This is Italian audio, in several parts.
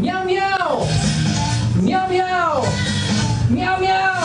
Miau miau! Miau miau! Miau miau!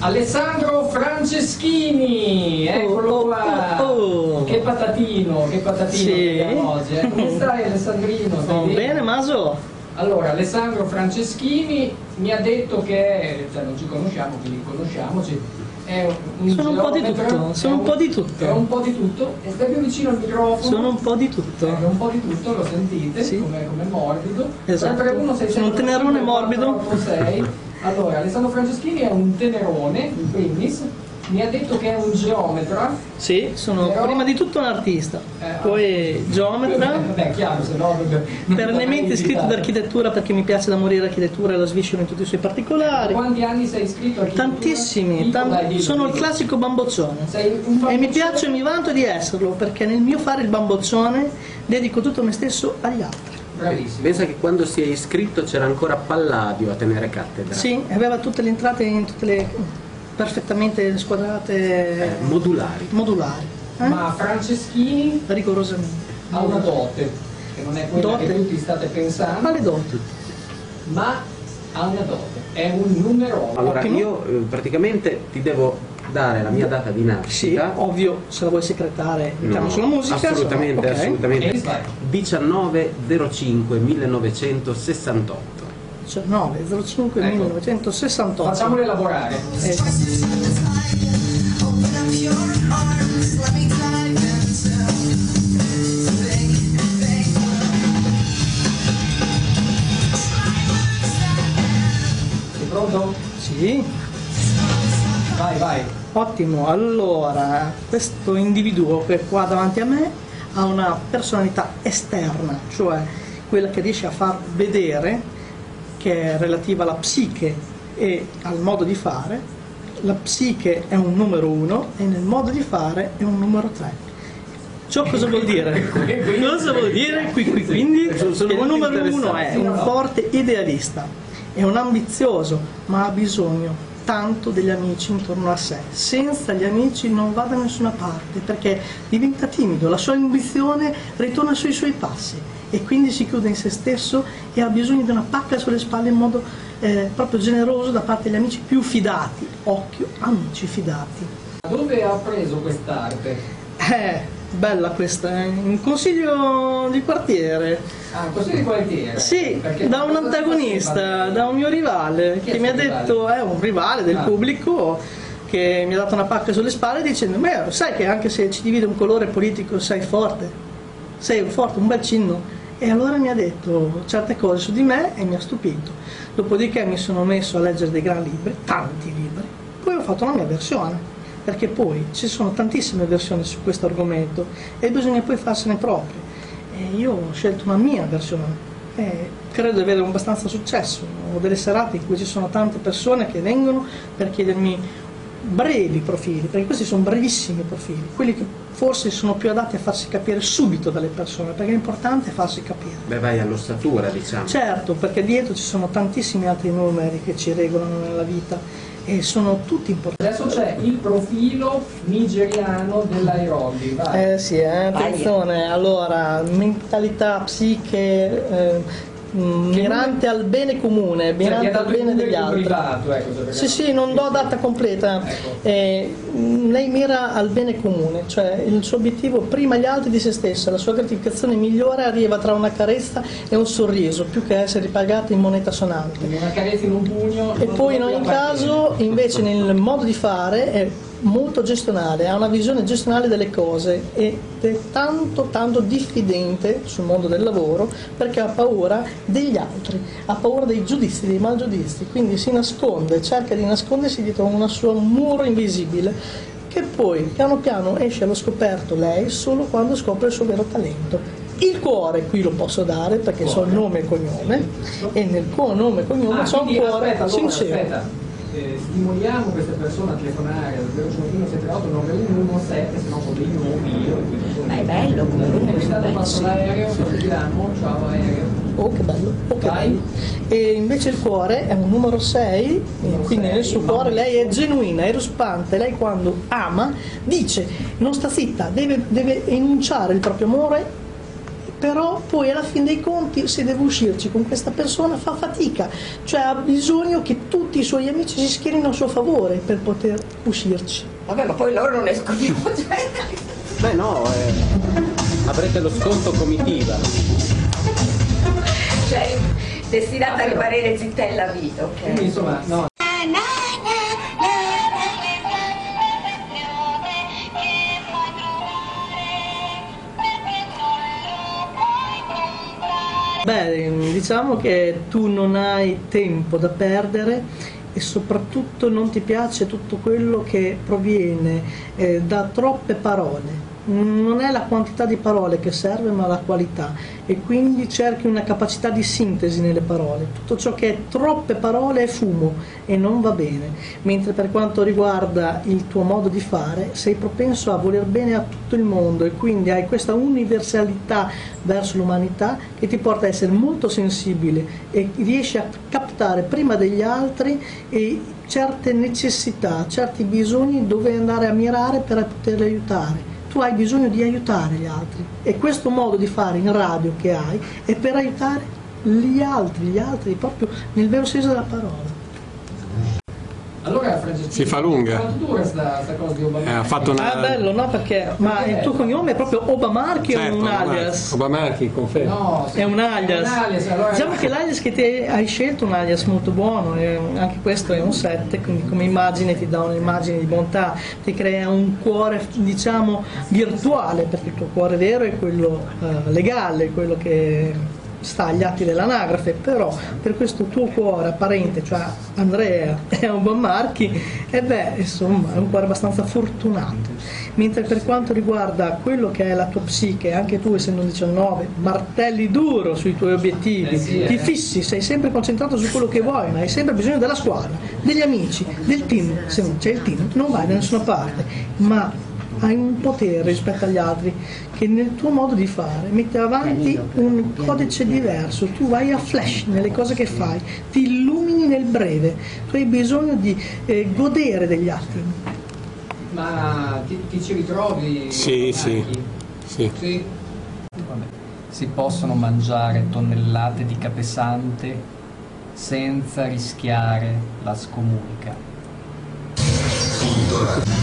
Alessandro Franceschini, eccolo Oh, oh, qua. oh, oh. Che patatino, che patatino Sì. oggi. eh. Come stai Alessandrino? Stai Oh, bene, Maso? Allora, Alessandro Franceschini mi ha detto che, cioè non ci conosciamo, quindi conosciamoci, Sono un po' di tutto, sono è un po' di tutto. È un po' di tutto, e stai più vicino al microfono. Sono un po' di tutto. Ecco, un po' di tutto, lo sentite, Sì. come, come morbido. Esatto. 331 600 Sono un tenerone morbido. 486. Allora, Alessandro Franceschini è un tenerone, in primis, mi ha detto che è un geometra. Sì, sono Però- prima di tutto un artista, Eh, poi geometra, Vabbè, chiaro, se no... potrei iscritto d'architettura perché mi piace da morire l'architettura e la sviscero in tutti i suoi particolari. Quanti anni sei iscritto a Tantissimi, tan- dai, dillo, sono il dillo. classico bamboccione. Sei un E mi bamboccione? piace e mi vanto di esserlo perché nel mio fare il bamboccione dedico tutto me stesso agli altri. Bravissimo. Pensa che quando si è iscritto c'era ancora Palladio a tenere cattedra. Sì, aveva tutte le entrate in tutte le perfettamente squadrate Eh, modulari. modulari, eh? Ma Franceschini rigorosamente. ha una dote, che non è quella Dote? che tutti state pensando, Quale doti? ma ha una dote, è un numerologo. Allora Ottimo. io eh, praticamente ti devo dare la mia data di Sì, nascita. ovvio, se la vuoi secretare No, mettiamo sulla musica. assolutamente, ok. assolutamente. E vai. 19 05 1968. 19 05 Ecco. 1968. Facciamolo elaborare. Eh, pronto? sì, Vai, vai. ottimo. Allora, questo individuo che è qua davanti a me ha una personalità esterna, cioè quella che riesce a far vedere, che è relativa alla psiche e al modo di fare. La psiche è un numero uno e nel modo di fare è un numero tre. Ciò cosa vuol dire? Cosa vuol dire qui, qui quindi? Il numero uno è un forte idealista, è un ambizioso, ma ha bisogno tanto degli amici intorno a sé. Senza gli amici non va da nessuna parte perché diventa timido, la sua ambizione ritorna sui suoi passi e quindi si chiude in se stesso e ha bisogno di una pacca sulle spalle in modo eh, proprio generoso da parte degli amici più fidati. Occhio, amici fidati. Dove ha preso quest'arte? Eh, bella questa, eh. un consiglio di quartiere. Ah, così di quartiere? Sì, Perché da un antagonista, da un mio rivale, Chi che mi ha questo detto, è un rivale del Ah. pubblico, che mi ha dato una pacca sulle spalle dicendo, ma sai che anche se ci divide un colore politico sei forte, sei un forte, un bel cinno. E allora mi ha detto certe cose su di me e mi ha stupito. Dopodiché mi sono messo a leggere dei gran libri, tanti libri, poi ho fatto la mia versione, perché poi ci sono tantissime versioni su questo argomento e bisogna poi farsene proprie. E io ho scelto una mia versione e credo di avere abbastanza successo. Ho delle serate in cui ci sono tante persone che vengono per chiedermi brevi profili, perché questi sono brevissimi profili, quelli che forse sono più adatti a farsi capire subito dalle persone, perché è farsi capire. Beh, vai all'ossatura, diciamo. Certo, perché dietro ci sono tantissimi altri numeri che ci regolano nella vita e sono tutti importanti. Adesso c'è il profilo nigeriano dell'aerobbi, vai. Eh sì, eh, attenzione, allora, mentalità, psiche, eh, mirante al bene comune, Cioè, mirante ha al bene degli altri. privato, ecco, Sì, sì, non do data completa. Ecco. Eh, mh, lei mira al bene comune, cioè il suo obiettivo prima gli altri di se stessa, la sua gratificazione migliore arriva tra una carezza e un sorriso, più che essere ripagata in moneta sonante. Una carezza in un pugno. E poi in ogni caso, invece, nel modo di fare è molto gestionale, ha una visione gestionale delle cose ed è tanto tanto diffidente sul mondo del lavoro perché ha paura degli altri, ha paura dei giudizi, dei malgiudizi, quindi si nasconde, cerca di nascondersi dietro una sua muro invisibile che poi piano piano esce allo scoperto lei solo quando scopre il suo vero talento. Il cuore qui lo posso dare perché so il nome e cognome e nel nome e cognome Ah, c'è un cuore aspetta, sincero. aspetta. Eh, stimoliamo queste persone a telefonare al 051 738 9117, se no con dei nomi io. Ma è bello comunque, È stato l'aereo, lo vediamo, ciao aereo. Oh che bello, oh che bello. E invece il cuore è un numero 6, quindi nel suo cuore lei è genuina, è ruspante, lei quando ama dice, non sta zitta, deve, deve enunciare il proprio amore, però poi alla fine dei conti se deve uscirci con questa persona fa fatica, cioè ha bisogno che tutti i suoi amici si schierino a suo favore per poter uscirci. Vabbè, ma poi loro non escono più. Beh no, eh, avrete lo sconto comitiva. cioè, destinata a rimanere zittella vita, ok? Quindi insomma, no, Beh, diciamo che tu non hai tempo da perdere e soprattutto non ti piace tutto quello che proviene eh, da troppe parole. Non è la quantità di parole che serve, ma la qualità e quindi cerchi una capacità di sintesi nelle parole. Tutto ciò che è troppe parole è fumo e non va bene. Mentre per quanto riguarda il tuo modo di fare, sei propenso a voler bene a tutto il mondo e quindi hai questa universalità verso l'umanità che ti porta a essere molto sensibile e riesci a captare prima degli altri e certe necessità, certi bisogni dove andare a mirare per poterli aiutare. Tu hai bisogno di aiutare gli altri e questo modo di fare in radio che hai è per aiutare gli altri, gli altri proprio nel vero senso della parola. Si fa lunga. Quanto dura sta, sta cosa di Obama? Eh, ha fatto una... Ah, bello, no? Perché, ma il tuo cognome è proprio Obamarchi o Certo, un alias? Obamarchi, confermo. No, sì. È un alias. È un alias, allora- Diciamo che l'alias che ti hai scelto è un alias molto buono, e anche questo è un 7, quindi come immagine ti dà un'immagine di bontà, ti crea un cuore diciamo virtuale, perché il tuo cuore vero è quello eh, legale, quello che sta agli atti dell'anagrafe, però per questo tuo cuore apparente, cioè Andrea e un Marchi, e beh, insomma, è un cuore abbastanza fortunato. Mentre per quanto riguarda quello che è la tua psiche, anche tu essendo 19, martelli duro sui tuoi obiettivi, Eh sì, ti eh. fissi, sei sempre concentrato su quello che vuoi, ma hai sempre bisogno della squadra, degli amici, del team. Se non c'è il team non vai da nessuna parte, ma hai un potere rispetto agli altri che nel tuo modo di fare mette avanti un codice diverso, tu vai a flash nelle cose che fai, ti illumini nel breve, tu hai bisogno di eh, godere degli attimi. Ma ti, ti ci ritrovi? Sì, sì. Sì. Sì. Vabbè. Si possono mangiare tonnellate di capesante senza rischiare la scomunica. Necrologica,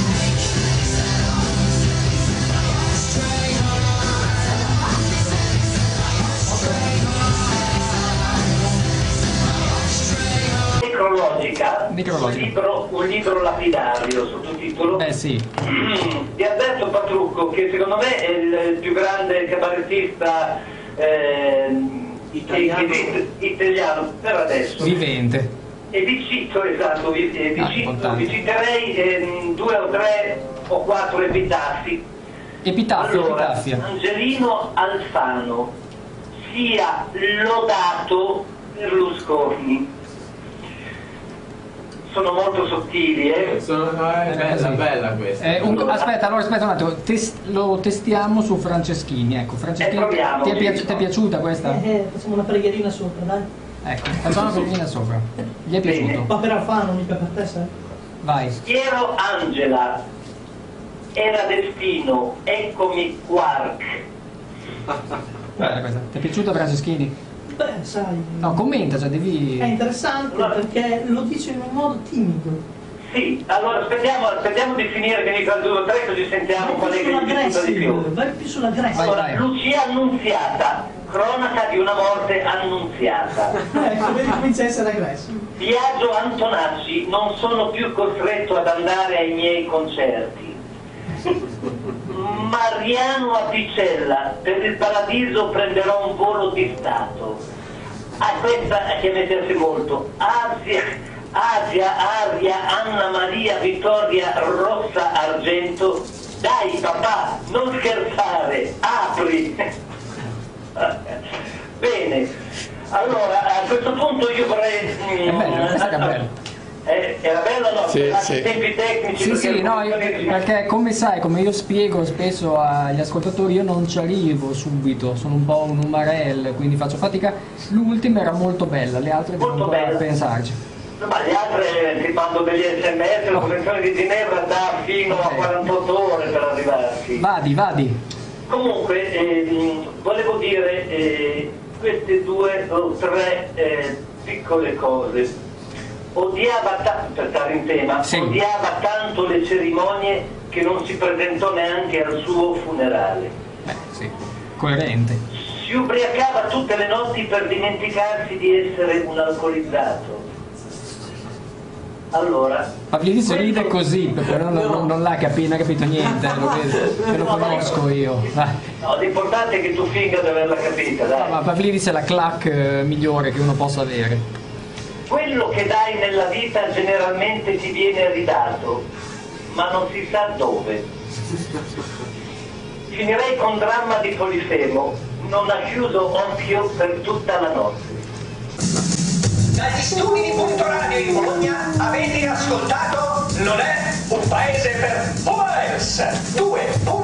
Un, libro, un libro lapidario, sottotitolo, Eh sì, di Alberto Patrucco, che secondo me è il più grande cabarettista ehm, Italiano. italiano per adesso. vivente. E vi cito, esatto, vi, eh, vi Ah, cito- vi citerei ehm, due o tre o quattro epitafi. Epitaffio, Allora, epitaffia. Angelino Alfano, sia lodato Berlusconi. Sono molto sottili, eh? Sono, no, è Eh, bella, sì. bella questa. Eh, un- aspetta, allora aspetta un attimo, tes- lo testiamo su Franceschini. Ecco, Franceschini, Eh, proviamo, ti, è piaci- ti è piaciuta questa? Eh, facciamo una preghierina sopra, dai. Ecco, facciamo una pellina sopra. Gli è piaciuto? Ma per Alfano, mica per te, sai? Vai. Piero Angela, era destino, eccomi quark. Bella questa. Ti è piaciuta Franceschini? Beh, sai, No, commenta, cioè devi... è interessante perché lo dice in un modo timido. Sì, allora aspettiamo, aspettiamo di finire che mi fa due o tre così sentiamo qual è che di più. vai più sull'aggressive. Allora, vai. Lucia Annunziata, cronaca di una morte annunziata. Ecco, vedi comincia a essere aggressivo. Biagio Antonacci, non sono più costretto ad andare ai miei concerti. Mariano Apicella, per il paradiso prenderò un volo di Stato. Ah, questa è che piace molto. Asia, Asia, Aria, Anna Maria, Vittoria, Rossa, Argento. Dai papà, non scherzare, apri. Bene, allora a questo punto io vorrei... È bello, questa è bella. Eh, era bello no? Sì, sì. i tempi tecnici. Sì, perché sì, no, io- perché come sai, come io spiego spesso agli ascoltatori, io non ci arrivo subito, sono un po' un umarell, quindi faccio fatica. L'ultima era molto bella, le altre devo Molto ancora bella. pensarci. Ma le altre ti mando degli sms, la convenzione di Ginevra dà fino a Ok. 48 ore per arrivarci. Vadi, vadi. Comunque, ehm, volevo dire eh, queste due o tre eh, piccole cose. Odiava tanto, per stare in tema, Sì. odiava tanto le cerimonie che non si presentò neanche al suo funerale. Beh, sì, coerente. Si ubriacava tutte le notti per dimenticarsi di essere un alcolizzato. Allora, Pavlidis questo- ride così, perché non, non- non l'ha capito, non ha capito niente, lo vedo, che lo conosco io. No, l'importante è che tu finga di averla capita, dai. Ma Pavlidis è la clac eh, migliore che uno possa avere. Quello che dai nella vita generalmente ti viene ridato, ma non si sa dove. Finirei con dramma di Polifemo, non ha chiuso occhio per tutta la notte. Dagli studi di Punto Radio in Bologna avete ascoltato Non è un paese per Boomers 2.0